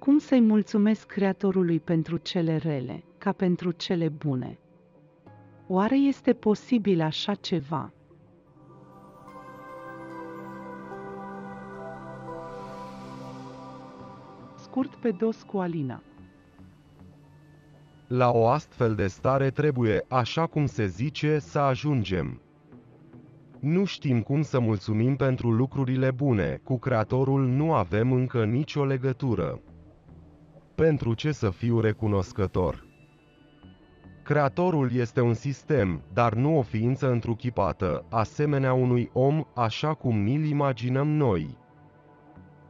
Cum să-i mulțumesc Creatorului pentru cele rele, ca pentru cele bune? Oare este posibil așa ceva? Scurt pe dos cu Alina La o astfel de stare trebuie, așa cum se zice, să ajungem. Nu știm cum să mulțumim pentru lucrurile bune, cu Creatorul nu avem încă nicio legătură. Pentru ce să fiu recunoscător? Creatorul este un sistem, dar nu o ființă întruchipată, asemenea unui om, așa cum ni-l imaginăm noi.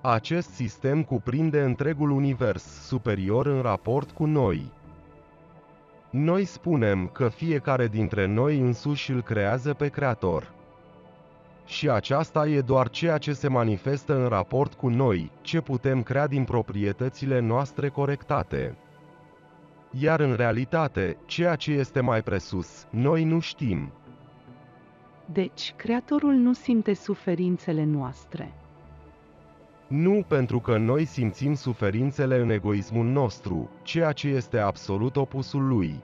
Acest sistem cuprinde întregul univers superior în raport cu noi. Noi spunem că fiecare dintre noi însuși îl creează pe Creator. Și aceasta e doar ceea ce se manifestă în raport cu noi, ce putem crea din proprietățile noastre corectate. Iar în realitate, ceea ce este mai presus, noi nu știm. Deci, Creatorul nu simte suferințele noastre. Nu pentru că noi simțim suferințele în egoismul nostru, ceea ce este absolut opusul lui.